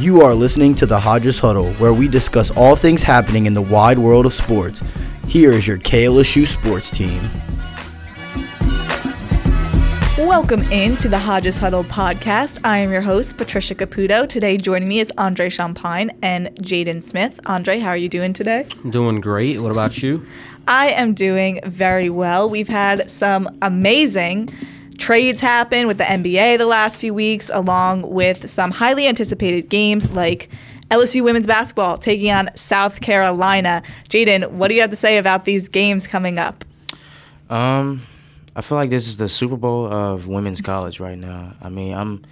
You are listening to the Hodges Huddle, where we discuss all things happening in the wide world of sports. Here is your KLSU sports team. Welcome into the Hodges Huddle podcast. I am your host, Patricia Caputo. Today, joining me is Andre Champagne and Jaden Smith. Andre, how are you doing today? I'm doing great. What about you? I am doing very well. We've had some amazing trades happen with the NBA the last few weeks, along with some highly anticipated games like LSU women's basketball taking on South Carolina. Jaden, what do you have to say about these games coming up? Um, I feel like this is the Super Bowl of women's college right now. I mean, I'm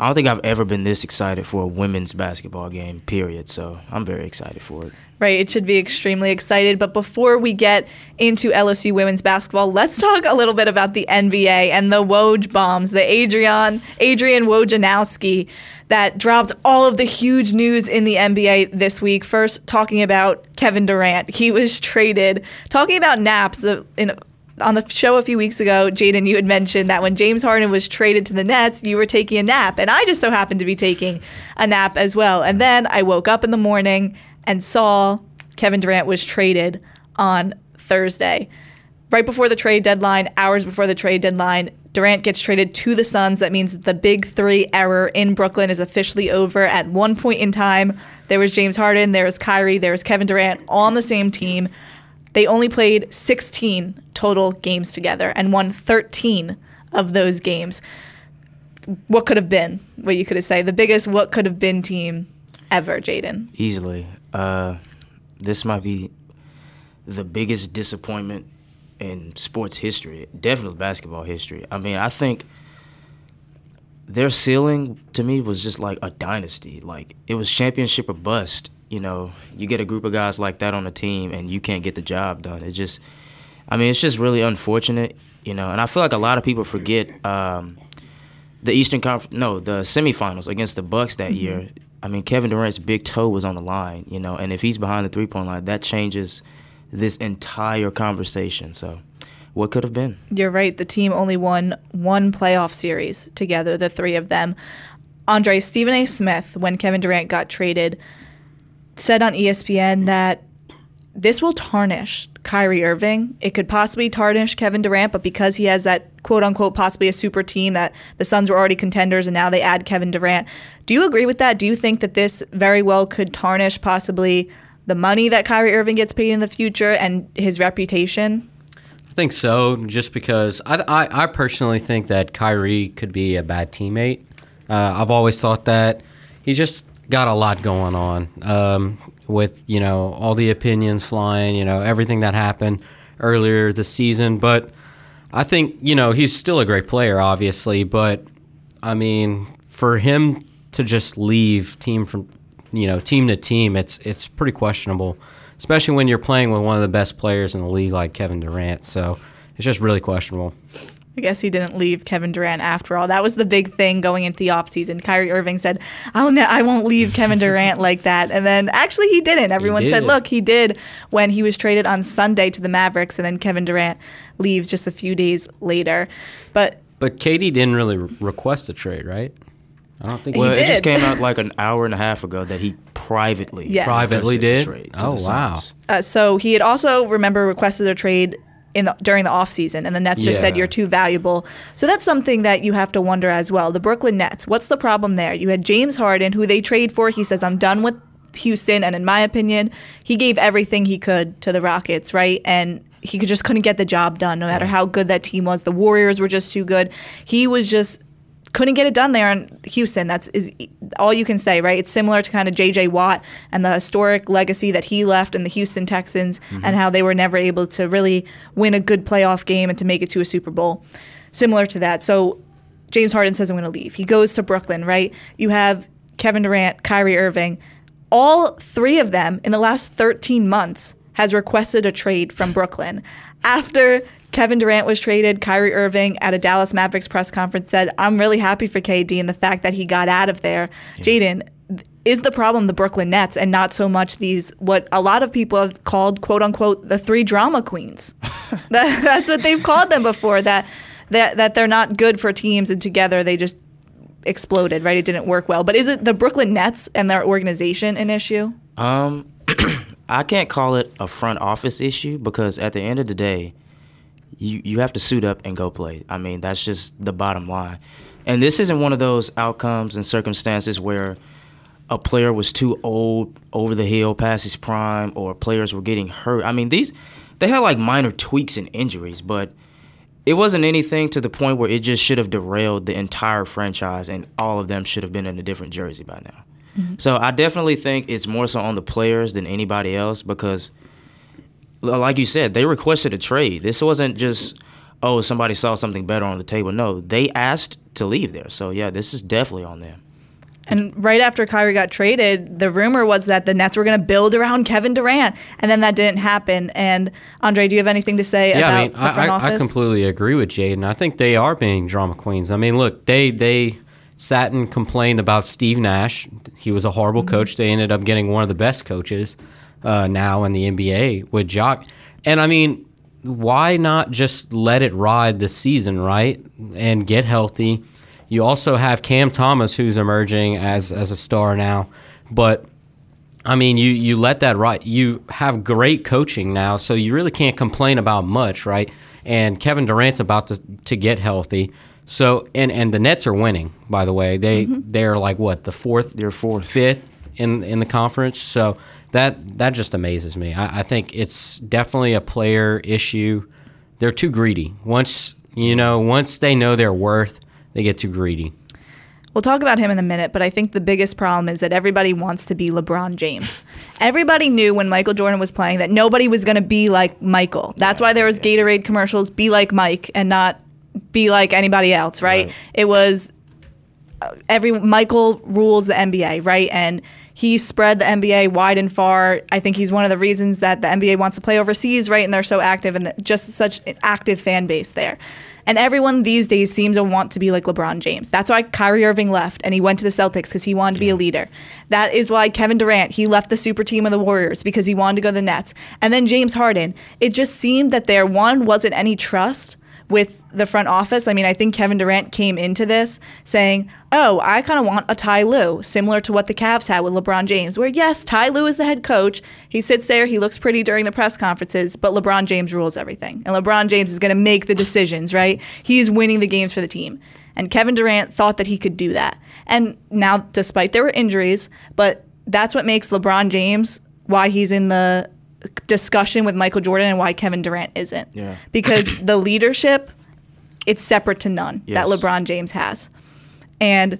I don't think I've ever been this excited for a women's basketball game, period. So I'm very excited for it. Right, it should be extremely excited. But before we get into LSU women's basketball, let's talk a little bit about the NBA and the Woj bombs, the Adrian Adrian Wojnarowski that dropped all of the huge news in the NBA this week. First, talking about Kevin Durant, he was traded. Talking about naps, uh, in on the show a few weeks ago, Jaden, you had mentioned that when James Harden was traded to the Nets, you were taking a nap. And I just so happened to be taking a nap as well. And then I woke up in the morning and saw Kevin Durant was traded on Thursday. Right before the trade deadline, hours before the trade deadline, Durant gets traded to the Suns. That means the big three error in Brooklyn is officially over. At one point in time, there was James Harden, there was Kyrie, there was Kevin Durant on the same team. They only played 16 total games together and won 13 of those games. What could have been? What you could have said the biggest what could have been team ever, Jaden. Easily, uh, this might be the biggest disappointment in sports history, definitely basketball history. I mean, I think their ceiling to me was just like a dynasty. Like it was championship or bust you know, you get a group of guys like that on a team and you can't get the job done. It just, I mean, it's just really unfortunate, you know. And I feel like a lot of people forget um, the Eastern Conference, no, the semifinals against the Bucks that mm-hmm. year. I mean, Kevin Durant's big toe was on the line, you know, and if he's behind the three point line, that changes this entire conversation. So, what could have been? You're right. The team only won one playoff series together, the three of them. Andre Stephen A. Smith, when Kevin Durant got traded, said on ESPN that this will tarnish Kyrie Irving. It could possibly tarnish Kevin Durant, but because he has that quote unquote possibly a super team that the Suns were already contenders and now they add Kevin Durant. Do you agree with that? Do you think that this very well could tarnish possibly the money that Kyrie Irving gets paid in the future and his reputation? I think so, just because I, I, I personally think that Kyrie could be a bad teammate. Uh, I've always thought that. He just got a lot going on um, with you know all the opinions flying, you know everything that happened earlier this season. But I think you know he's still a great player, obviously. But I mean, for him to just leave team from you know team to team, it's it's pretty questionable, especially when you're playing with one of the best players in the league like Kevin Durant. So it's just really questionable. I guess he didn't leave Kevin Durant after all. That was the big thing going into the offseason. Kyrie Irving said, I'll ne- I won't leave Kevin Durant like that. And then actually he didn't. Everyone did. said, look, he did when he was traded on Sunday to the Mavericks, and then Kevin Durant leaves just a few days later. But but KD didn't really re- request a trade, right? I don't think. Well, it just came out like an hour and a half ago that he privately yes. privately did. oh wow! Uh, so he had also remember requested a trade in the, during the offseason and the Nets just yeah. said you're too valuable. So that's something that you have to wonder as well. The Brooklyn Nets, what's the problem there? You had James Harden who they trade for. He says I'm done with Houston and in my opinion, he gave everything he could to the Rockets, right? And he just couldn't get the job done no matter how good that team was. The Warriors were just too good. He was just couldn't get it done there in Houston. That's is all you can say, right? It's similar to kind of J.J. Watt and the historic legacy that he left in the Houston Texans, mm-hmm. and how they were never able to really win a good playoff game and to make it to a Super Bowl. Similar to that. So James Harden says, "I'm going to leave." He goes to Brooklyn, right? You have Kevin Durant, Kyrie Irving. All three of them in the last 13 months has requested a trade from Brooklyn after Kevin Durant was traded. Kyrie Irving at a Dallas Mavericks press conference said, I'm really happy for KD and the fact that he got out of there. Yeah. Jaden, is the problem the Brooklyn Nets and not so much these, what a lot of people have called, quote unquote, the three drama queens? that, that's what they've called them before, that, that, that they're not good for teams and together they just exploded, right? It didn't work well. But is it the Brooklyn Nets and their organization an issue? Um, I can't call it a front office issue because at the end of the day, you you have to suit up and go play. I mean, that's just the bottom line. And this isn't one of those outcomes and circumstances where a player was too old, over the hill, past his prime, or players were getting hurt. I mean, these they had like minor tweaks and injuries, but it wasn't anything to the point where it just should have derailed the entire franchise and all of them should have been in a different jersey by now. Mm-hmm. So I definitely think it's more so on the players than anybody else because like you said, they requested a trade. This wasn't just oh somebody saw something better on the table. No, they asked to leave there. So yeah, this is definitely on them. And right after Kyrie got traded, the rumor was that the Nets were going to build around Kevin Durant, and then that didn't happen. And Andre, do you have anything to say yeah, about I mean, the front I, office? I completely agree with Jaden. I think they are being drama queens. I mean, look, they they sat and complained about Steve Nash. He was a horrible mm-hmm. coach. They ended up getting one of the best coaches uh, now in the NBA with Jacque. And I mean, why not just let it ride this season, right? And get healthy you also have Cam Thomas, who's emerging as as a star now, but. I mean, you, you let that right. You have great coaching now, so you really can't complain about much, right? And Kevin Durant's about to, to get healthy. So and and the Nets are winning, by the way. They mm-hmm. they're like what the fourth, they're fourth, fifth in in the conference. So that that just amazes me. I, I think it's definitely a player issue. They're too greedy. Once you know, once they know their worth, they get too greedy. We'll talk about him in a minute, but I think the biggest problem is that everybody wants to be LeBron James. Everybody knew when Michael Jordan was playing that nobody was going to be like Michael. That's why there was Gatorade commercials, be like Mike and not be like anybody else, right? right. It was uh, every Michael rules the NBA, right? And he spread the NBA wide and far. I think he's one of the reasons that the NBA wants to play overseas, right? And they're so active and just such an active fan base there. And everyone these days seems to want to be like LeBron James. That's why Kyrie Irving left and he went to the Celtics because he wanted to be a leader. That is why Kevin Durant, he left the super team of the Warriors because he wanted to go to the Nets. And then James Harden, it just seemed that there, one, wasn't any trust with the front office. I mean, I think Kevin Durant came into this saying, "Oh, I kind of want a Ty Lue, similar to what the Cavs had with LeBron James, where yes, Ty Lue is the head coach. He sits there, he looks pretty during the press conferences, but LeBron James rules everything. And LeBron James is going to make the decisions, right? He's winning the games for the team." And Kevin Durant thought that he could do that. And now despite there were injuries, but that's what makes LeBron James why he's in the discussion with Michael Jordan and why Kevin Durant isn't. Yeah. Because the leadership, it's separate to none yes. that LeBron James has. And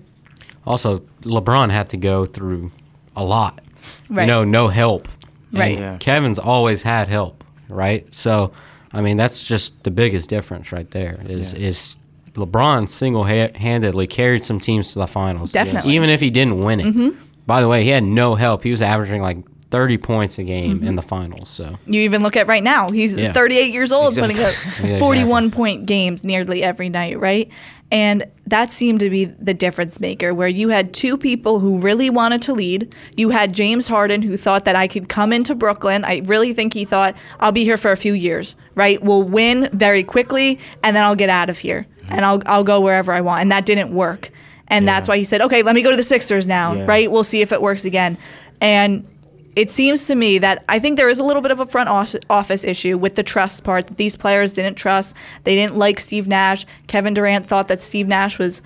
also, LeBron had to go through a lot. Right. You know, no help. Right. Yeah. Kevin's always had help, right? So, I mean, that's just the biggest difference right there. Is yeah. is LeBron single handedly carried some teams to the finals. Definitely. Even if he didn't win it. Mm-hmm. By the way, he had no help. He was averaging like 30 points a game mm-hmm. in the finals. So you even look at right now, he's yeah. 38 years old, exactly. putting up 41 exactly. point games nearly every night, right? And that seemed to be the difference maker, where you had two people who really wanted to lead. You had James Harden, who thought that I could come into Brooklyn. I really think he thought, I'll be here for a few years, right? We'll win very quickly, and then I'll get out of here, mm-hmm. and I'll, I'll go wherever I want. And that didn't work. And yeah. that's why he said, okay, let me go to the Sixers now, right? We'll see if it works again. And it seems to me that I think there is a little bit of a front office issue with the trust part that these players didn't trust. They didn't like Steve Nash. Kevin Durant thought that Steve Nash was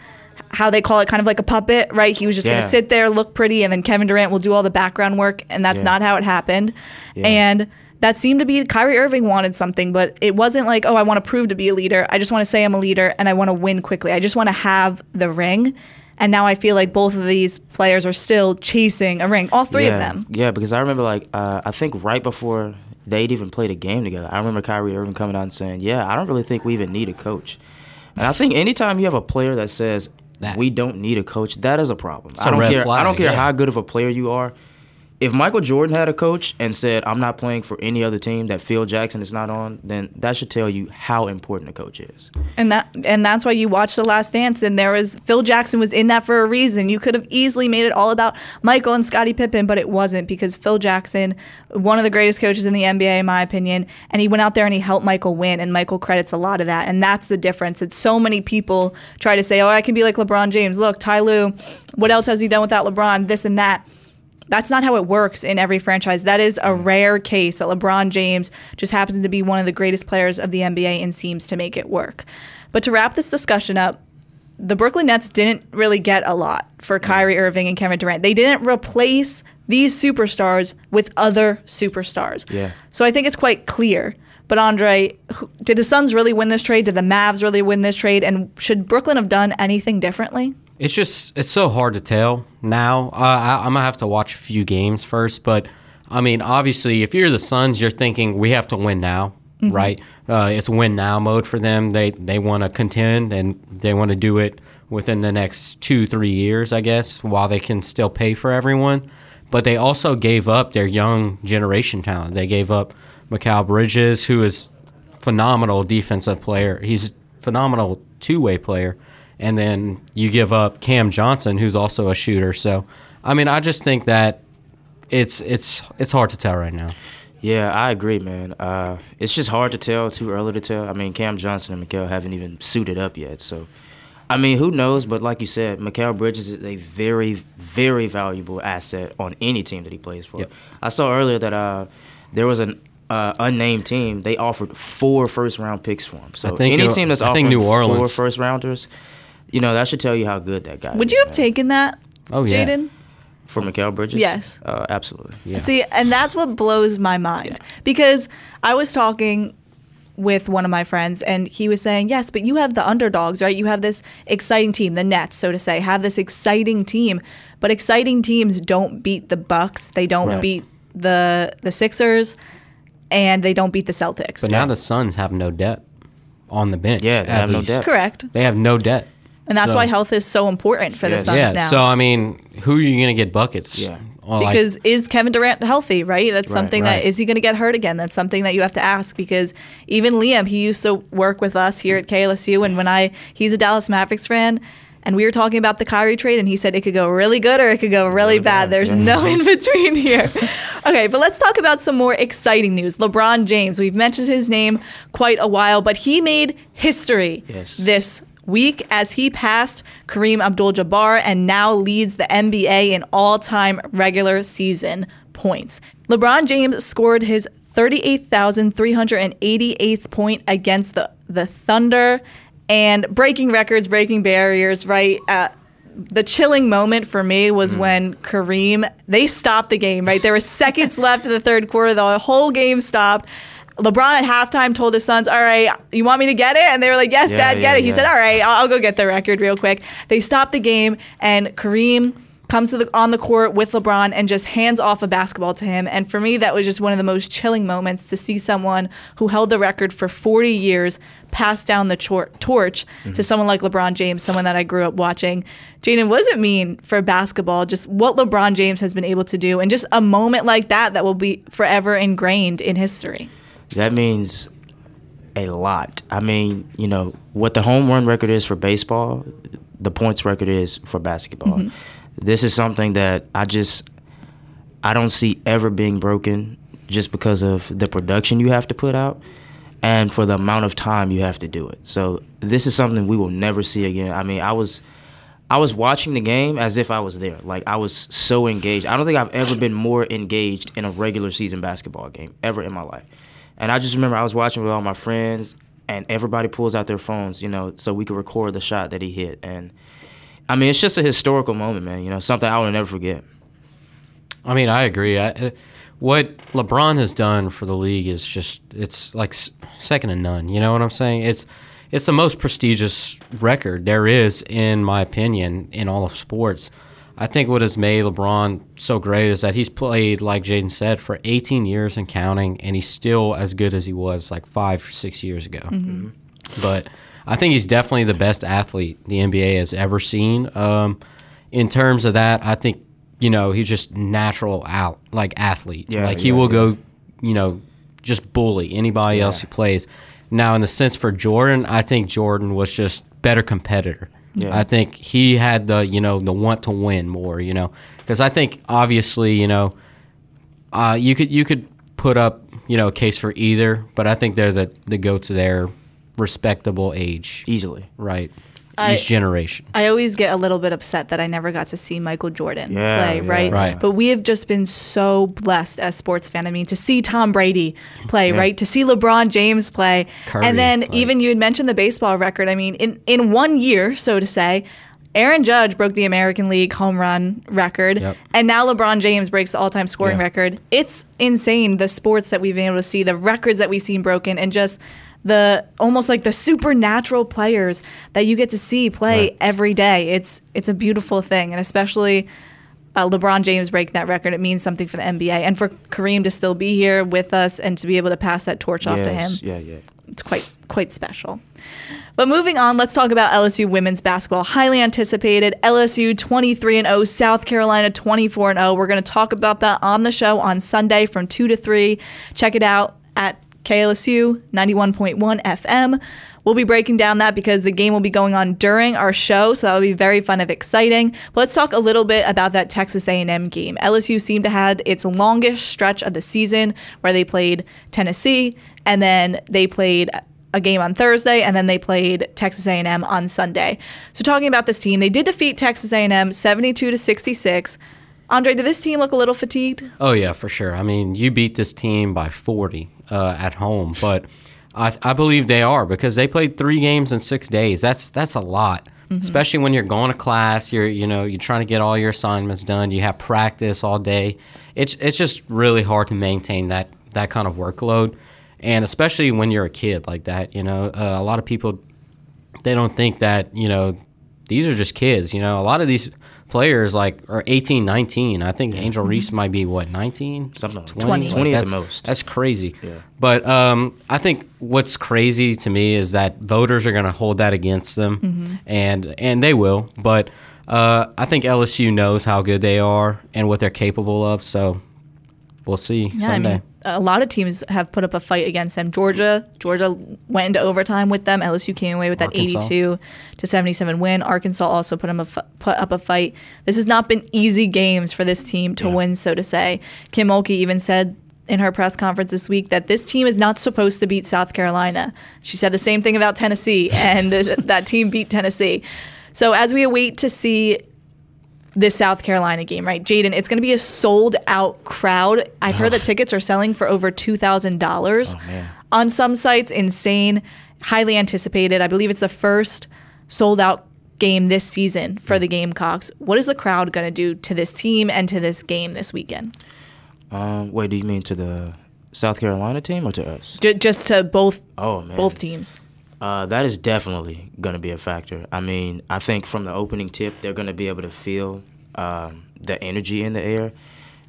how they call it kind of like a puppet, right? He was just yeah. going to sit there, look pretty, and then Kevin Durant will do all the background work, and that's yeah. not how it happened. Yeah. And that seemed to be Kyrie Irving wanted something, but it wasn't like, oh, I want to prove to be a leader. I just want to say I'm a leader and I want to win quickly. I just want to have the ring. And now I feel like both of these players are still chasing a ring, all three yeah, of them. Yeah, because I remember like uh, I think right before they'd even played a game together, I remember Kyrie Irving coming out and saying, "Yeah, I don't really think we even need a coach." And I think anytime you have a player that says that. we don't need a coach, that is a problem. It's I don't care. Flag, I don't care yeah. how good of a player you are. If Michael Jordan had a coach and said, "I'm not playing for any other team that Phil Jackson is not on," then that should tell you how important a coach is. And that and that's why you watch The Last Dance and there was Phil Jackson was in that for a reason. You could have easily made it all about Michael and Scottie Pippen, but it wasn't because Phil Jackson, one of the greatest coaches in the NBA in my opinion, and he went out there and he helped Michael win and Michael credits a lot of that. And that's the difference. It's so many people try to say, "Oh, I can be like LeBron James. Look, Ty Lue, what else has he done without LeBron? This and that." That's not how it works in every franchise. That is a mm. rare case that LeBron James just happens to be one of the greatest players of the NBA and seems to make it work. But to wrap this discussion up, the Brooklyn Nets didn't really get a lot for mm. Kyrie Irving and Kevin Durant. They didn't replace these superstars with other superstars. Yeah. So I think it's quite clear. But Andre, who- did the Suns really win this trade? Did the Mavs really win this trade? And should Brooklyn have done anything differently? It's just it's so hard to tell now. Uh, I, I'm gonna have to watch a few games first, but I mean, obviously, if you're the Suns, you're thinking we have to win now, right? Uh, it's win now mode for them. They they want to contend and they want to do it within the next two three years, I guess, while they can still pay for everyone. But they also gave up their young generation talent. They gave up Mikal Bridges, who is phenomenal defensive player. He's phenomenal two way player. And then you give up Cam Johnson, who's also a shooter. So, I mean, I just think that it's it's it's hard to tell right now. Yeah, I agree, man. Uh, it's just hard to tell, too early to tell. I mean, Cam Johnson and Mikal haven't even suited up yet, so. I mean, who knows? But like you said, Mikal Bridges is a very, very valuable asset on any team that he plays for. Yep. I saw earlier that uh, there was an uh, unnamed team. They offered four first round picks for him. So I think any team that's I offering New Orleans. first rounders, you know, that should tell you how good that guy Would is. you have man. taken that, Oh yeah, Jaden? for Mikal Bridges? Yes. Uh, absolutely. yeah. See, and that's what blows my mind because I was talking with one of my friends and he was saying, "Yes, but you have the underdogs, right? You have this exciting team, the Nets, so to say, have this exciting team, but exciting teams don't beat the Bucks, they don't Right. beat the the Sixers, and they don't beat the Celtics." But now the Suns have no debt on the bench. Yeah, they at have no least. depth. Correct. They have no depth. And that's So- why health is so important for the Suns yeah. now. So I mean, who are you going to get buckets? Yeah. Well, like- because is Kevin Durant healthy? Right. That's Right, something right. that is he going to get hurt again? That's something that you have to ask because even Liam, he used to work with us here at KLSU, and when I he's a Dallas Mavericks fan. And we were talking about the Kyrie trade, and he said it could go really good or it could go really, bad. bad, There's yeah. no in between here. okay, but let's talk about some more exciting news. LeBron James, we've mentioned his name quite a while, but he made history Yes. this week as he passed Kareem Abdul Jabbar and now leads the NBA in all time regular season points. LeBron James scored his 38,388th point against the, the Thunder and breaking records, breaking barriers, right? Uh, the chilling moment for me was when Kareem they stopped the game. Right, there were seconds left in the third quarter. The whole game stopped. LeBron at halftime told his sons, "All right, you want me to get it?" And they were like, "Yes, Yeah, Dad, get yeah, it." He yeah. said, "All right, I'll, I'll go get the record real quick." They stopped the game, and Kareem comes to the on the court with LeBron and just hands off a basketball to him. And for me, that was just one of the most chilling moments to see someone who held the record for 40 years pass down the tor- torch to mm-hmm. someone like LeBron James, someone that I grew up watching. Jaden, what does it mean for basketball? Just what LeBron James has been able to do, and just a moment like that that will be forever ingrained in history. That means a lot. I mean, you know, what the home run record is for baseball, the points record is for basketball. Mm-hmm. This is something that I just I don't see ever being broken just because of the production you have to put out and for the amount of time you have to do it. So this is something we will never see again. I mean, I was I was watching the game as if I was there. Like I was so engaged. I don't think I've ever been more engaged in a regular season basketball game ever in my life. And I just remember I was watching with all my friends and everybody pulls out their phones, you know, so we could record the shot that he hit. And I mean, it's just a historical moment, man. You know, something I will never forget. I mean, I agree. I, uh, what LeBron has done for the league is just it's like second to none. You know what I'm saying? It's it's the most prestigious record there is, in my opinion, in all of sports. I think what has made LeBron so great is that he's played, like Jaden said, for 18 years and counting, and he's still as good as he was like five or six years ago. But I think he's definitely the best athlete the NBA has ever seen. Um, in terms of that, I think you know, he's just natural out like athlete. Yeah, like he yeah, will yeah. go, you know, just bully anybody else he plays. Now, in the sense for Jordan, I think Jordan was just better competitor. Yeah. I think he had the you know the want to win more. You know, because I think obviously you know, uh, you could you could put up you know a case for either, but I think they're the the go to their respectable age, Easily. right? I- Each generation. I always get a little bit upset that I never got to see Michael Jordan Yeah, play, yeah, right? Right. But we have just been so blessed as sports fan. I mean, to see Tom Brady play, right? To see LeBron James play. Curry, and then like- even you had mentioned the baseball record. I mean, in, in one year, so to say, Aaron Judge broke the American League home run record, Yep. and now LeBron James breaks the all-time scoring Yeah. record. It's insane the sports that we've been able to see, the records that we've seen broken, and just the almost like the supernatural players that you get to see play Right. every day. It's it's a beautiful thing, and especially uh, LeBron James breaking that record. It means something for the NBA and for Kareem to still be here with us and to be able to pass that torch off to him Yeah, yeah. it's quite quite special. But moving on, let's talk about LSU women's basketball. Highly anticipated. LSU 23 and 0, South Carolina 24 and 0. We're going to talk about that on the show on Sunday from 2 to 3. Check it out at KLSU 91.1 FM. We'll be breaking down that because the game will be going on during our show, so that will be very fun and exciting. But let's talk a little bit about that Texas A&M game. LSU seemed to have its longest stretch of the season where they played Tennessee and then they played a game on Thursday and then they played Texas A&M on Sunday. So talking about this team, they did defeat Texas A&M 72 to 66. Andre, did this team look a little fatigued? Oh yeah, for sure. I mean, you beat this team by 40 uh, at home, but I, I believe they are because they played three games in six days. That's that's a lot, especially when you're going to class. You're you know you're trying to get all your assignments done. You have practice all day. It's it's just really hard to maintain that that kind of workload, and especially when you're a kid like that. You know, uh, a lot of people they don't think that you know these are just kids. You know, a lot of these players like are 18, 19. I think Angel Reese might be what 19, Something like that. 20. 20 at the most. That's crazy. Yeah. But um, I think what's crazy to me is that voters are going to hold that against them, Mm-hmm. and and they will. But uh, I think LSU knows how good they are and what they're capable of. So we'll see Yeah, Sunday. I mean, a lot of teams have put up a fight against them. Georgia, Georgia went into overtime with them. LSU came away with that Arkansas. 82 to 77 win. Arkansas also put them a f- put up a fight. This has not been easy games for this team to Yeah. win, so to say. Kim Mulkey even said in her press conference this week that this team is not supposed to beat South Carolina. She said the same thing about Tennessee, and that team beat Tennessee. So as we await to see this South Carolina game, right? Jaden, it's going to be a sold out crowd. I've heard that tickets are selling for over $2,000 Oh, on some sites. Insane, highly anticipated. I believe it's the first sold out game this season for the Gamecocks. What is the crowd going to do to this team and to this game this weekend? Um, wait, do you mean to the South Carolina team or to us? J- just to both Oh man, both teams. Uh, that is definitely going to be a factor. I mean, I think from the opening tip, they're going to be able to feel um, the energy in the air,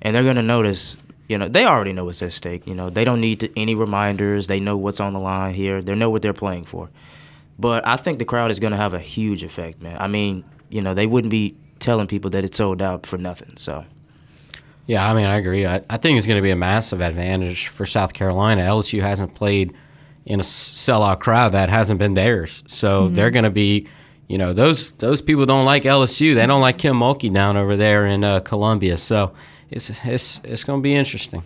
and they're going to notice. You know, they already know what's at stake. You know, they don't need to, any reminders. They know what's on the line here. They know what they're playing for. But I think the crowd is going to have a huge effect, man. I mean, you know, they wouldn't be telling people that it's sold out for nothing. So, Yeah, I mean, I agree. I, I think it's going to be a massive advantage for South Carolina. LSU hasn't played in a s- sellout crowd that hasn't been theirs, so they're going to be, you know, those those people don't like LSU. They don't like Kim Mulkey down over there in uh, Columbia. So it's it's it's going to be interesting.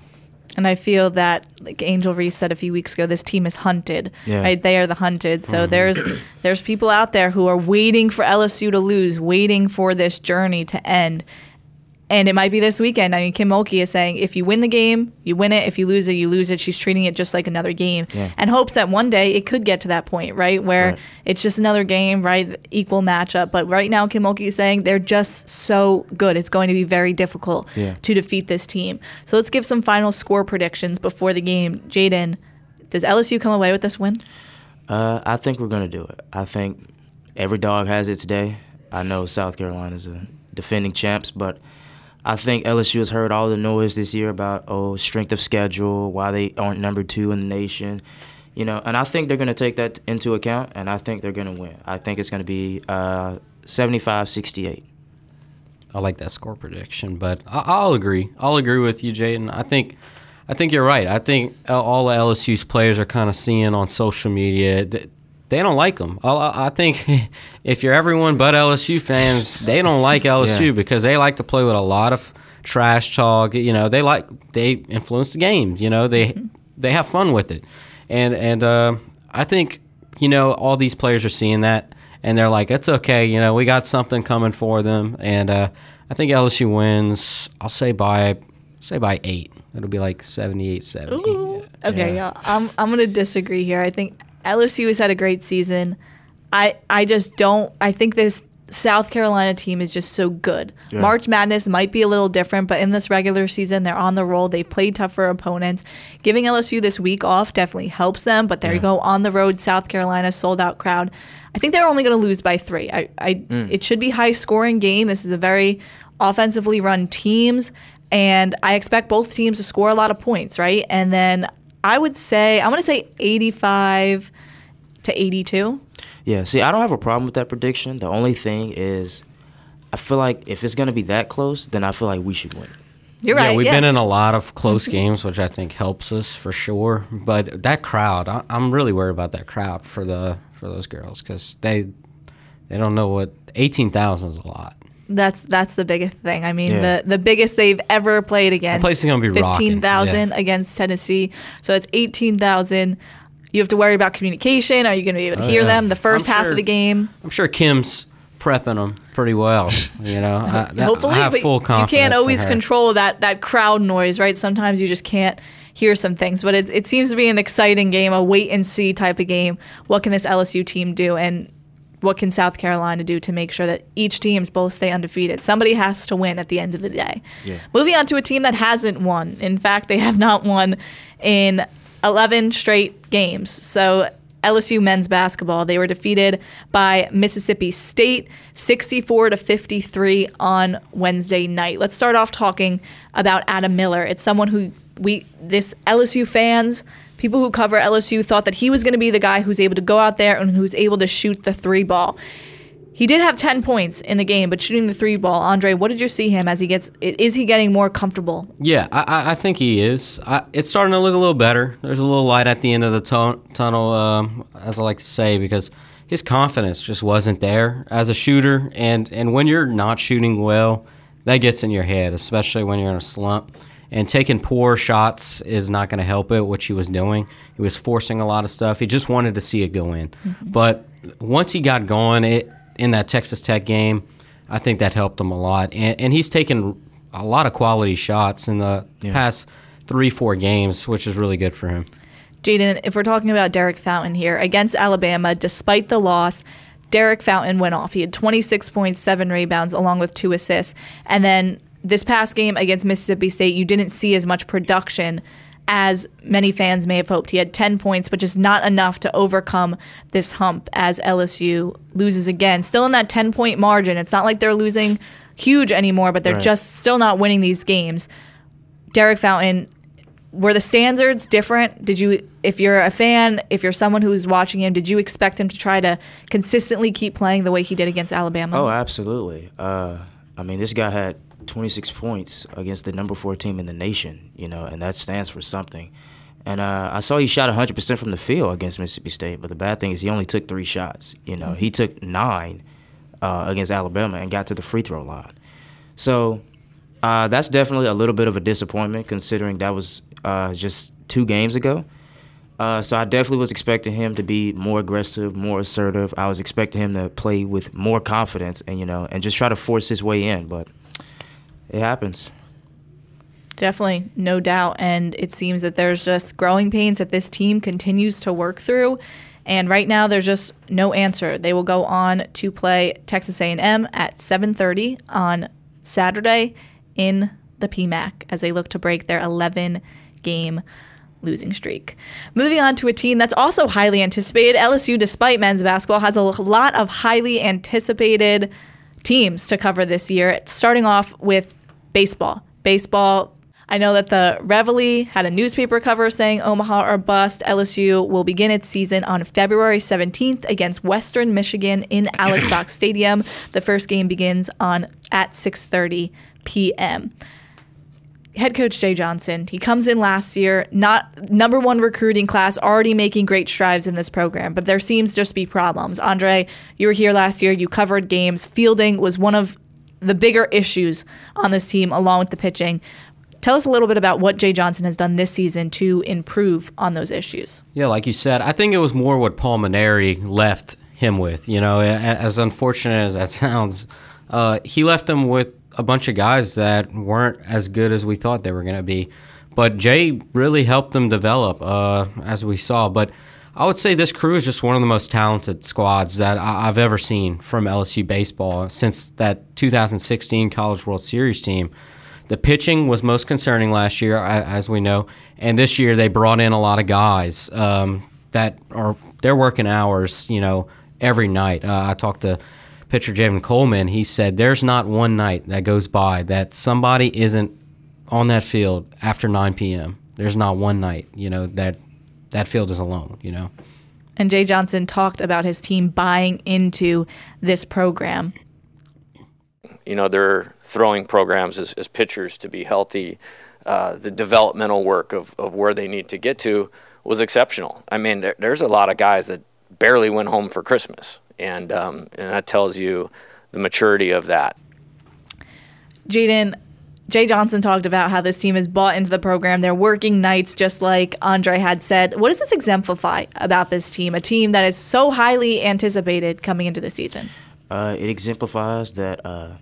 And I feel that, like Angel Reese said a few weeks ago, this team is hunted. Yeah. Right? They are the hunted. So Mm-hmm. there's there's people out there who are waiting for LSU to lose, waiting for this journey to end. And it might be this weekend. I mean, Kim Mulkey is saying if you win the game, you win it. If you lose it, you lose it. She's treating it just like another game, Yeah. and hopes that one day it could get to that point, right, where Right. it's just another game, right, equal matchup. But right now, Kim Mulkey is saying they're just so good. It's going to be very difficult Yeah. to defeat this team. So let's give some final score predictions before the game. Jaden, does LSU come away with this win? Uh, I think we're gonna do it. I think every dog has its day. I know South Carolina's a defending champs, but I think LSU has heard all the noise this year about oh strength of schedule, why they aren't number two in the nation, you know. And I think they're gonna take that into account, and I think they're gonna win. I think it's gonna be uh, 75-68. I like that score prediction, but I, will agree. I'll agree with you, Jaden. I think I think you're right. I think all LSU's players are kind of seeing on social media. They don't like them. I think if you're everyone but LSU fans, they don't like LSU yeah. because they like to play with a lot of trash talk. You know, they like they influence the game. You know, they mm-hmm. they have fun with it, and and uh, I think you know all these players are seeing that, and they're like, it's okay. You know, we got something coming for them, and uh, I think LSU wins. I'll say by say by eight. It'll be like 78 70. Ooh. Okay, yeah. I'm I'm going to disagree here. I think LSU has had a great season. I I just don't I think this South Carolina team is just so good. Yeah. March Madness might be a little different, but in this regular season, they're on the roll. They played tougher opponents. Giving LSU this week off definitely helps them, but there yeah. you go on the road, South Carolina, sold out crowd. I think they're only going to lose by three. I, I mm. It should be high scoring game. This is a very offensively run teams, and I expect both teams to score a lot of points, right? And then I would say I'm going to say 85 to 82. Yeah, see, I don't have a problem with that prediction. The only thing is, I feel like if it's going to be that close, then I feel like we should win. You're right. Yeah, we've yeah. been in a lot of close mm-hmm. games, which I think helps us for sure. But that crowd, I, am really worried about that crowd for the for those girls because they they don't know what eighteen thousand is a lot. That's that's the biggest thing. I mean, yeah. the the biggest they've ever played against. The place is gonna be fifteen thousand yeah. against Tennessee. So it's eighteen thousand. You have to worry about communication. Are you going to be able to oh, hear yeah. them the 1st half of the game? I'm sure Kim's prepping them pretty well. You know, I, hopefully, I have full confidence. You can't always control that that crowd noise, right? Sometimes you just can't hear some things. But it, it seems to be an exciting game, a wait and see type of game. What can this LSU team do? And what can South Carolina do to make sure that each teams both stay undefeated? Somebody has to win at the end of the day. Yeah. Moving on to a team that hasn't won. In fact, they have not won in 11 straight games. So LSU men's basketball, they were defeated by Mississippi State 64 to 53 on Wednesday night. Let's start off talking about Adam Miller. It's someone who we this LSU fans people who cover LSU thought that he was going to be the guy who's able to go out there and who's able to shoot the three ball. He did have 10 points in the game, but shooting the three ball, Andre, what did you see him as he gets? Is he getting more comfortable? Yeah, I, I think he is. I, it's starting to look a little better. There's a little light at the end of the tunnel, um, as I like to say, because his confidence just wasn't there as a shooter. And, and when you're not shooting well, that gets in your head, especially when you're in a slump and taking poor shots is not going to help it, which he was doing. He was forcing a lot of stuff. He just wanted to see it go in. Mm-hmm. But once he got going it, in that Texas Tech game, I think that helped him a lot. And, and he's taken a lot of quality shots in the yeah. past three, four games, which is really good for him. Jaden, if we're talking about Derek Fountain here, against Alabama, despite the loss, Derek Fountain went off. He had 26 points, seven rebounds, along with two assists. And then this past game against Mississippi State, you didn't see as much production as many fans may have hoped. He had 10 points, but just not enough to overcome this hump as LSU loses again. Still in that 10 point margin. It's not like they're losing huge anymore, but they're right. just still not winning these games. Derek Fountain, were the standards different? Did you, if you're a fan, if you're someone who's watching him, did you expect him to try to consistently keep playing the way he did against Alabama? Oh, absolutely. Uh, I mean, this guy had 26 points against the number four team in the nation, you know, and that stands for something. And uh, I saw he shot 100% from the field against Mississippi State, but the bad thing is he only took three shots. You know, he took nine uh, against Alabama and got to the free throw line. So uh, that's definitely a little bit of a disappointment considering that was uh, just two games ago. Uh, so I definitely was expecting him to be more aggressive, more assertive. I was expecting him to play with more confidence and you know and just try to force his way in. But it happens. Definitely, no doubt. And it seems that there's just growing pains that this team continues to work through. And right now, there's just no answer. They will go on to play Texas A&M at 7:30 on Saturday in the PMAC as they look to break their 11 game losing streak. Moving on to a team that's also highly anticipated, LSU, despite men's basketball, has a lot of highly anticipated teams to cover this year. Starting off with baseball. Baseball, I know that the Reveille had a newspaper cover saying Omaha or bust. LSU will begin its season on February 17th against Western Michigan in Alex Box Stadium. The first game begins on at 6:30 p.m. Head coach Jay Johnson, he comes in last year, not number one recruiting class, already making great strides in this program, but there seems just to be problems. Andre, you were here last year, you covered games. Fielding was one of the bigger issues on this team, along with the pitching. Tell us a little bit about what Jay Johnson has done this season to improve on those issues. Yeah, like you said, I think it was more what Paul Mainieri left him with. You know, as unfortunate as that sounds, uh, he left him with a bunch of guys that weren't as good as we thought they were going to be. But Jay really helped them develop, uh, as we saw. But I would say this crew is just one of the most talented squads that I've ever seen from LSU baseball since that 2016 College World Series team. The pitching was most concerning last year, as we know, and this year they brought in a lot of guys um, that are they're working hours, you know, every night. Uh, I talked to pitcher Javen Coleman. He said there's not one night that goes by that somebody isn't on that field after 9 p.m. There's not one night, you know, that that field is alone, you know. And Jay Johnson talked about his team buying into this program you know, they're throwing programs as, as pitchers to be healthy. Uh, the developmental work of, of where they need to get to was exceptional. I mean, there, there's a lot of guys that barely went home for Christmas, and um, and that tells you the maturity of that. Jaden, Jay Johnson talked about how this team is bought into the program. They're working nights, just like Andre had said. What does this exemplify about this team? A team that is so highly anticipated coming into the season. Uh, it exemplifies that uh,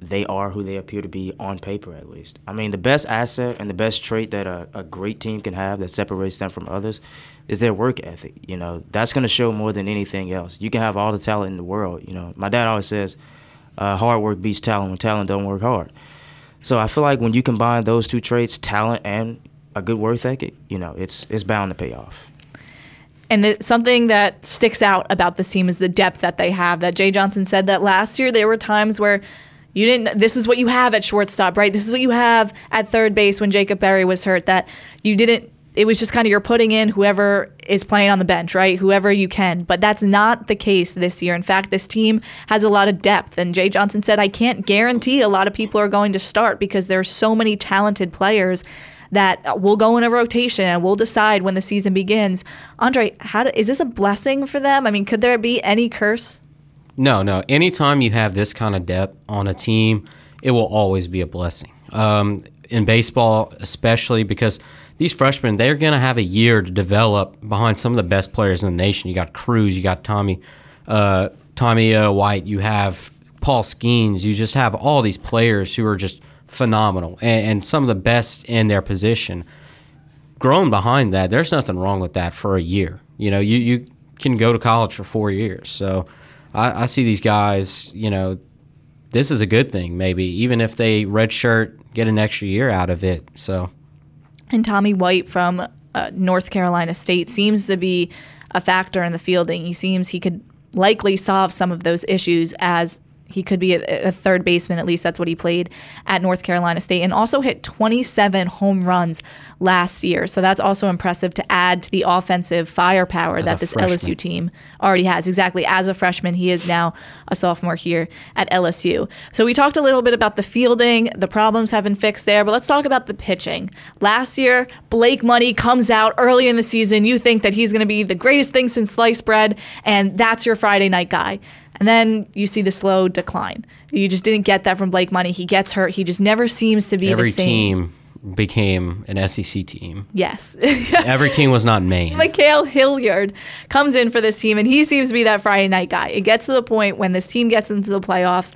they are who they appear to be on paper, at least. I mean, the best asset and the best trait that a, a great team can have that separates them from others is their work ethic. You know, that's going to show more than anything else. You can have all the talent in the world. You know, my dad always says, uh, hard work beats talent when talent don't work hard. So I feel like when you combine those two traits, talent and a good work ethic, you know, it's it's bound to pay off. And the, something that sticks out about this team is the depth that they have. That Jay Johnson said that last year there were times where you didn't. This is what you have at shortstop, right? This is what you have at third base when Jacob Berry was hurt. That you didn't. It was just kind of you're putting in whoever is playing on the bench, right? Whoever you can. But that's not the case this year. In fact, this team has a lot of depth. And Jay Johnson said, I can't guarantee a lot of people are going to start because there are so many talented players that will go in a rotation and we'll decide when the season begins. Andre, how do, is this a blessing for them? I mean, could there be any curse? No, no. Anytime you have this kind of depth on a team, it will always be a blessing. Um, in baseball, especially because these freshmen, they're going to have a year to develop behind some of the best players in the nation. You got Cruz, you got Tommy, uh, Tommy uh, White, you have Paul Skenes, You just have all these players who are just phenomenal and, and some of the best in their position. Growing behind that, there's nothing wrong with that for a year. You know, you, you can go to college for four years. So I, I see these guys, you know, this is a good thing, maybe, even if they redshirt, get an extra year out of it. So, and Tommy White from uh, North Carolina State seems to be a factor in the fielding. He seems he could likely solve some of those issues as he could be a, a, third baseman, at least that's what he played at North Carolina State, and also hit 27 home runs last year. So that's also impressive to add to the offensive firepower as that this freshman. LSU team already has. Exactly. As a freshman, he is now a sophomore here at LSU. So we talked a little bit about the fielding. The problems have been fixed there, but let's talk about the pitching. Last year, Blake Money comes out early in the season. You think that he's going to be the greatest thing since sliced bread, and that's your Friday night guy. And then you see the slow decline. You just didn't get that from Blake Money. He gets hurt. He just never seems to be Every the same. Every team became an SEC team. Yes. Every team was not Maine. Ma'Khail Hilliard comes in for this team, and he seems to be that Friday night guy. It gets to the point when this team gets into the playoffs.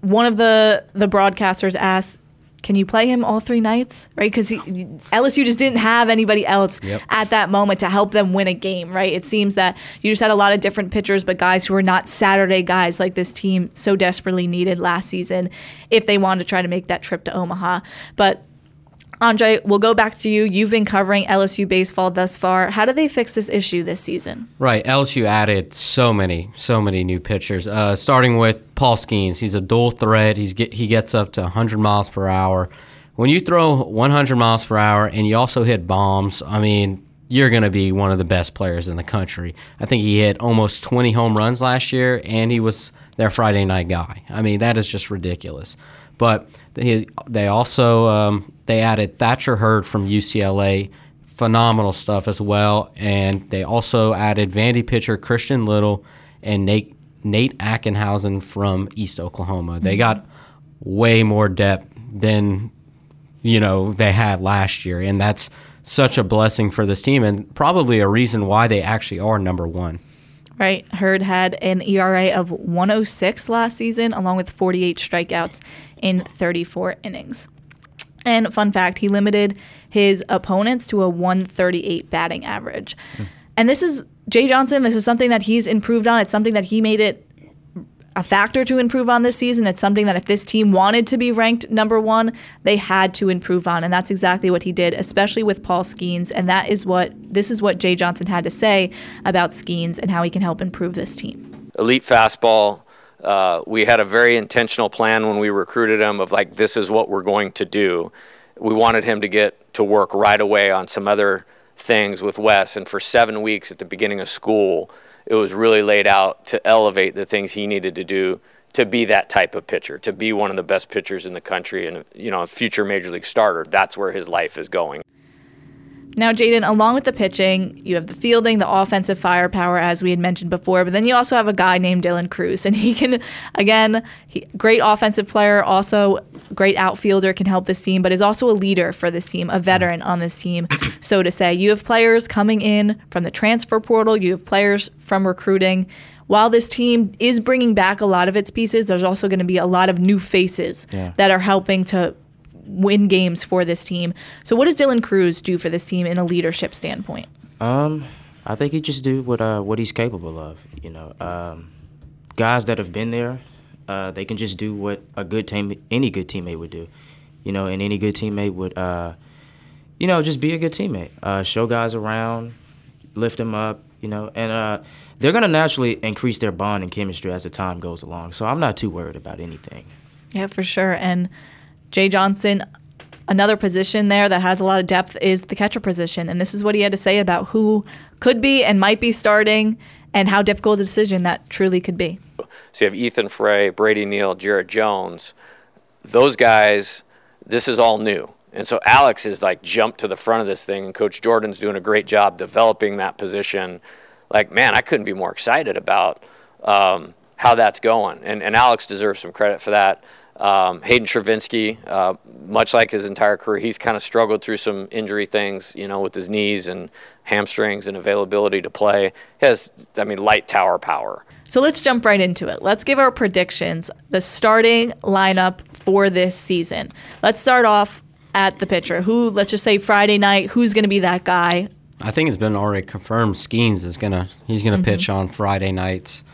One of the the broadcasters asks, can you play him all three nights? Right? Because LSU just didn't have anybody else yep. at that moment to help them win a game, right? It seems that you just had a lot of different pitchers, but guys who were not Saturday guys like this team so desperately needed last season if they wanted to try to make that trip to Omaha. But Andre, we'll go back to you. You've been covering LSU baseball thus far. How do they fix this issue this season? Right. LSU added so many, so many new pitchers. Uh, starting with Paul Skenes. He's a dual threat. He's get, he gets up to 100 miles per hour. when you throw 100 miles per hour and you also hit bombs, I mean, you're going to be one of the best players in the country. I think he hit almost 20 home runs last year, and he was their Friday night guy. I mean, that is just ridiculous. But they, also um, they added Thatcher Hurd from UCLA, phenomenal stuff as well, and they also added Vandy pitcher Christian Little and Nate Nate Ackenhausen from East Oklahoma. They mm-hmm. got way more depth than you know they had last year, and that's such a blessing for this team and probably a reason why they actually are number one. Right. Hurd had an ERA of 106 last season, along with 48 strikeouts in 34 innings. And fun fact, he limited his opponents to a 138 batting average. Mm. And this is Jay Johnson, this is something that he's improved on. It's something that he made it a factor to improve on this season. It's something that if this team wanted to be ranked number one, they had to improve on. And that's exactly what he did, especially with Paul Skenes. And that is what this is what Jay Johnson had to say about Skeens and how he can help improve this team. Elite fastball. Uh, we had a very intentional plan when we recruited him of like, this is what we're going to do. We wanted him to get to work right away on some other things with Wes. And for seven weeks at the beginning of school, it was really laid out to elevate the things he needed to do to be that type of pitcher, to be one of the best pitchers in the country and you know, a future major league starter. That's where his life is going. Now, Jaden, along with the pitching, you have the fielding, the offensive firepower, as we had mentioned before, but then you also have a guy named Dylan Crews, and he can, again, he, great offensive player, also great outfielder, can help this team, but is also a leader for this team, a veteran on this team, so to say. You have players coming in from the transfer portal, you have players from recruiting. While this team is bringing back a lot of its pieces, there's also going to be a lot of new faces yeah. that are helping to win games for this team. So, what does Dylan Crews do for this team in a leadership standpoint? Um, I think he just do what uh, what he's capable of. You know, um, guys that have been there, uh, they can just do what a good team, any good teammate would do. You know, and any good teammate would, uh, you know, just be a good teammate. Uh, show guys around, lift them up. You know, and uh, they're gonna naturally increase their bond and chemistry as the time goes along. So I'm not too worried about anything. Yeah, for sure. And Jay Johnson, another position there that has a lot of depth is the catcher position. And this is what he had to say about who could be and might be starting and how difficult a decision that truly could be. So you have Ethan Frey, Brady Neal, Jared Jones. Those guys, this is all new. And so Alex is like jumped to the front of this thing, and Coach Jordan's doing a great job developing that position. Like, man, I couldn't be more excited about um, how that's going. And, and Alex deserves some credit for that. Um, Hayden Travinski, uh, much like his entire career, he's kind of struggled through some injury things, you know, with his knees and hamstrings and availability to play. He has, I mean, light tower power. So let's jump right into it. Let's give our predictions, the starting lineup for this season. Let's start off at the pitcher. Who, let's just say Friday night, who's going to be that guy? I think it's been already confirmed. Skenes is gonna he's gonna mm-hmm. pitch on Friday nights.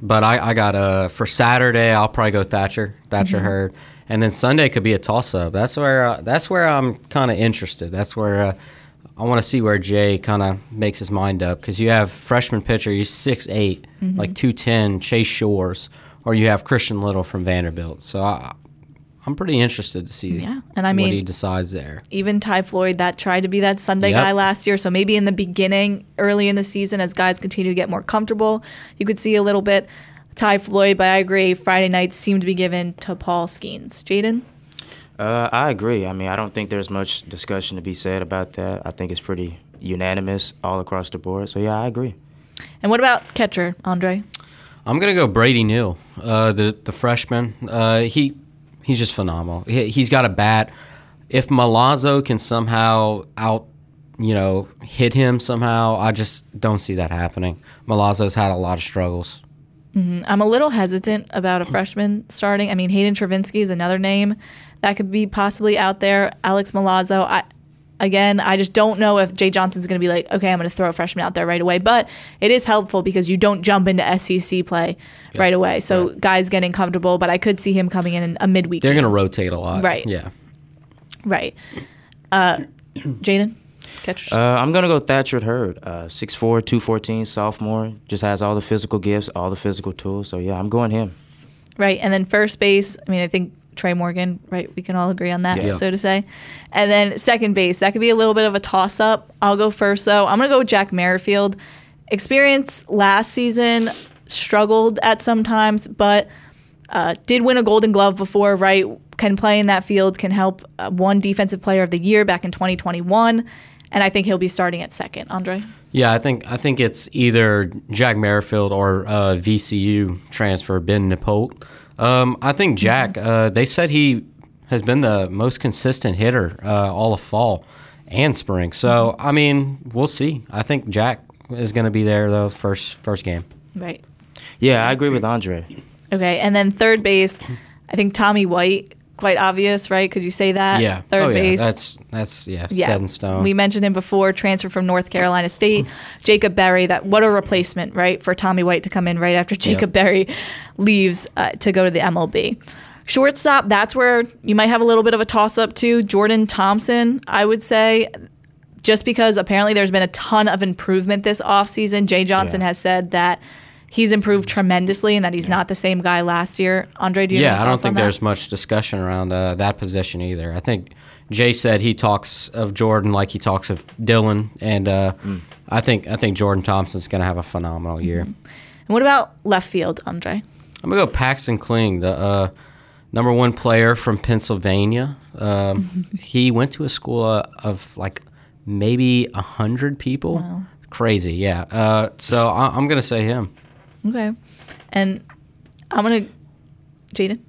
But I, I got a for Saturday. I'll probably go Thatcher, Thatcher mm-hmm. Hurd, and then Sunday could be a toss up. That's where uh, that's where I'm kind of interested. That's where uh, I want to see where Jay kind of makes his mind up because you have freshman pitcher, he's 6'8", mm-hmm. like two ten, Chase Shores, or you have Christian Little from Vanderbilt. So I, I'm pretty interested to see yeah. and I mean, what he decides there. Even Ty Floyd, that tried to be that Sunday yep. guy last year. So maybe in the beginning, early in the season, as guys continue to get more comfortable, you could see a little bit Ty Floyd. But I agree, Friday nights seem to be given to Paul Skenes. Jaden? Uh, I agree. I mean, I don't think there's much discussion to be said about that. I think it's pretty unanimous all across the board. So, yeah, I agree. And what about catcher, Andre? I'm going to go Brady Neal, uh, the, the freshman. Uh, he He's just phenomenal. He, he's got a bat. If Milazzo can somehow out, you know, hit him somehow, I just don't see that happening. Milazzo's had a lot of struggles. Mm-hmm. I'm a little hesitant about a freshman starting. I mean, Hayden Travinski is another name that could be possibly out there. Alex Milazzo, I, again, I just don't know if Jay Johnson's going to be like, okay, I'm going to throw a freshman out there right away. But it is helpful because you don't jump into SEC play yeah. right away. So right. guys getting comfortable, but I could see him coming in a midweek. They're going to rotate a lot. Right. Yeah. Right. Uh, Jaden? Catchers. Uh, I'm gonna go Thatcher Hurd, uh, 6'4", 214, sophomore. Just has all the physical gifts, all the physical tools. So yeah, I'm going him. Right, and then first base. I mean, I think Trey Morgan, right? We can all agree on that, Yeah. so to say. And then second base, that could be a little bit of a toss up. I'll go first, though. I'm going to go with Jack Merrifield. Experience last season, struggled at some times, but uh, did win a Golden Glove before, right? Can play in that field, can help uh, one Defensive Player of the Year back in 2021. And I think he'll be starting at second. Andre? Yeah, I think I think it's either Jack Merrifield or uh, VCU transfer Ben Nippolt. Um, I think Jack. Uh, they said he has been the most consistent hitter uh, all of fall and spring. So I mean, we'll see. I think Jack is going to be there though first first game. Right. Yeah, I agree with Andre. Okay, and then third base, I think Tommy White, quite obvious, right? Could you say that? Yeah, Third oh, base. Yeah. That's that's yeah, yeah. set in stone. We mentioned him before, transfer from North Carolina State. Jacob Berry, that what a replacement, right, for Tommy White to come in right after Jacob Berry leaves uh, to go to the MLB. Shortstop, that's where you might have a little bit of a toss up too. Jordan Thompson, I would say, just because apparently there's been a ton of improvement this offseason. Jay Johnson Yeah. has said that he's improved tremendously and that he's not the same guy last year. Andre, do you yeah, any I don't think there's much discussion around uh, that position either. I think Jay said he talks of Jordan like he talks of Dylan, and uh, Mm. I think I think Jordan Thompson's going to have a phenomenal year. And what about left field, Andre? I'm gonna go Paxton Kling, the uh, number one player from Pennsylvania. Um, he went to a school uh, of like maybe a hundred people. Crazy, yeah. Uh, so I- I'm gonna say him. Okay. And I'm going to, Jaden?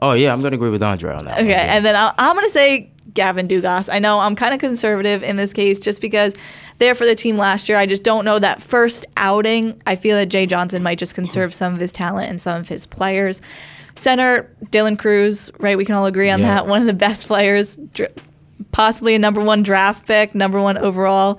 Oh yeah, I'm gonna agree with Andre on that. Okay, one, yeah. and then I- I'm going to say Gavin Dugas. I know I'm kind of conservative in this case just because there for the team last year. I just don't know that first outing. I feel that Jay Johnson might just conserve some of his talent and some of his players. Center, Dylan Crews, right? We can all agree on Yeah. that. One of the best players, possibly a number one draft pick, number one overall.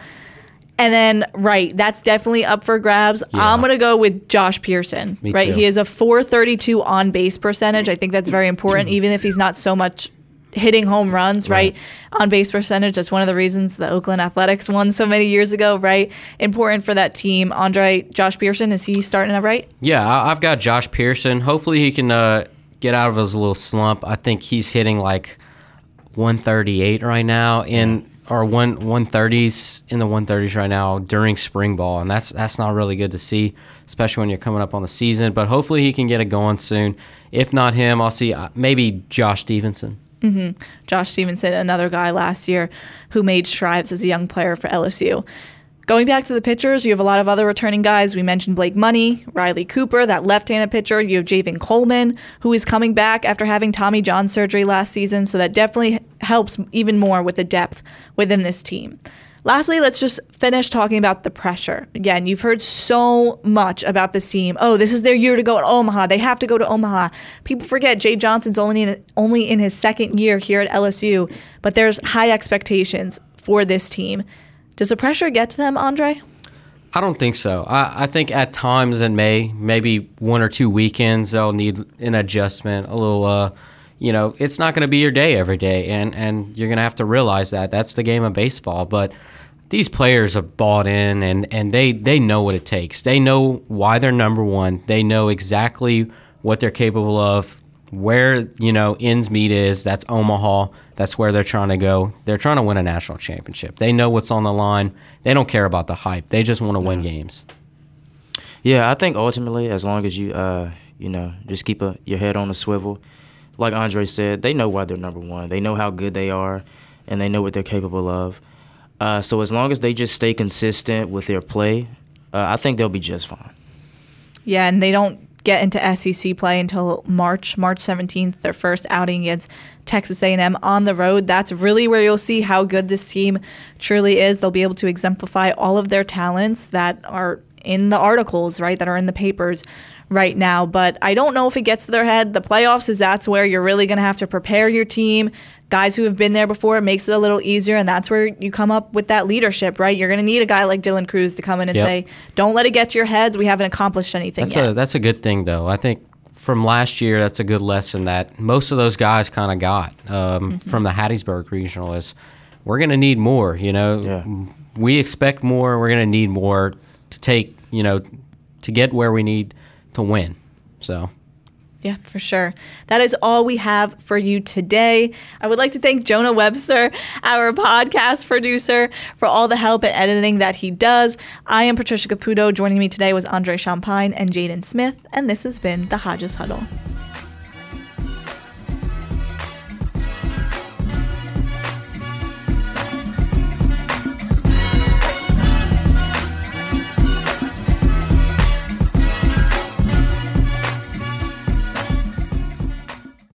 And then, right, that's definitely up for grabs. I'm going to go with Josh Pearson. Me right, too. he is a 432 on base percentage. I think that's very important, even if he's not so much hitting home runs, right? On base percentage. That's one of the reasons the Oakland Athletics won so many years ago, right? Important for that team. Andre, Josh Pearson, is he starting it right? Yeah, I've got Josh Pearson. Hopefully, he can uh, get out of his little slump. I think he's hitting like 138 right now in or one 130s in the 130s right now during spring ball, and that's that's not really good to see, especially when you're coming up on the season. But hopefully, he can get it going soon. If not him, I'll see uh, maybe Josh Stevenson. Mm-hmm. Josh Stevenson, another guy last year who made strides as a young player for LSU. Going back to the pitchers, you have a lot of other returning guys. We mentioned Blake Money, Riley Cooper, that left-handed pitcher. You have Javen Coleman, who is coming back after having Tommy John surgery last season, so that definitely helps even more with the depth within this team. Lastly, let's just finish talking about the pressure. Again, you've heard so much about this team. Oh, this is their year to go at Omaha. They have to go to Omaha. People forget Jay Johnson's only in, only in his second year here at LSU, but there's high expectations for this team. Does the pressure get to them, Andre? I don't think so. I, I think at times in May, maybe one or two weekends, they'll need an adjustment, a little. Uh, you know, it's not going to be your day every day, and and you're going to have to realize that that's the game of baseball. But these players have bought in, and and they they know what it takes. They know why they're number one. They know exactly what they're capable of. Where you know ends meet is that's Omaha. That's where they're trying to go. They're trying to win a national championship. They know what's on the line. They don't care about the hype. They just want to win games. Yeah, I think ultimately, as long as you, uh, you know, just keep a, your head on a swivel, like Andre said, they know why they're number one. They know how good they are, and they know what they're capable of. Uh, so as long as they just stay consistent with their play, uh, I think they'll be just fine. Yeah, and they don't get into SEC play until March, March 17th, their first outing against Texas A&M on the road. That's really where you'll see how good this team truly is. They'll be able to exemplify all of their talents that are in the articles, right, that are in the papers right now. But I don't know if it gets to their head. The playoffs is that's where you're really going to have to prepare your team. Guys who have been there before, it makes it a little easier, and that's where you come up with that leadership, right? You're going to need a guy like Dylan Crews to come in and Yep. say, "Don't let it get to your heads. We haven't accomplished anything That's yet." a that's a good thing though. I think from last year, that's a good lesson that most of those guys kind of got um, from the Hattiesburg Regional. Is we're going to need more. You know, Yeah. we expect more. We're going to need more to take. You know, to get where we need to win. So Yeah, for sure. That is all we have for you today. I would like to thank Jonah Webster, our podcast producer, for all the help and editing that he does. I am Patricia Caputo. Joining me today was Andre Champagne and Jaden Smith, and this has been the Hodges Huddle.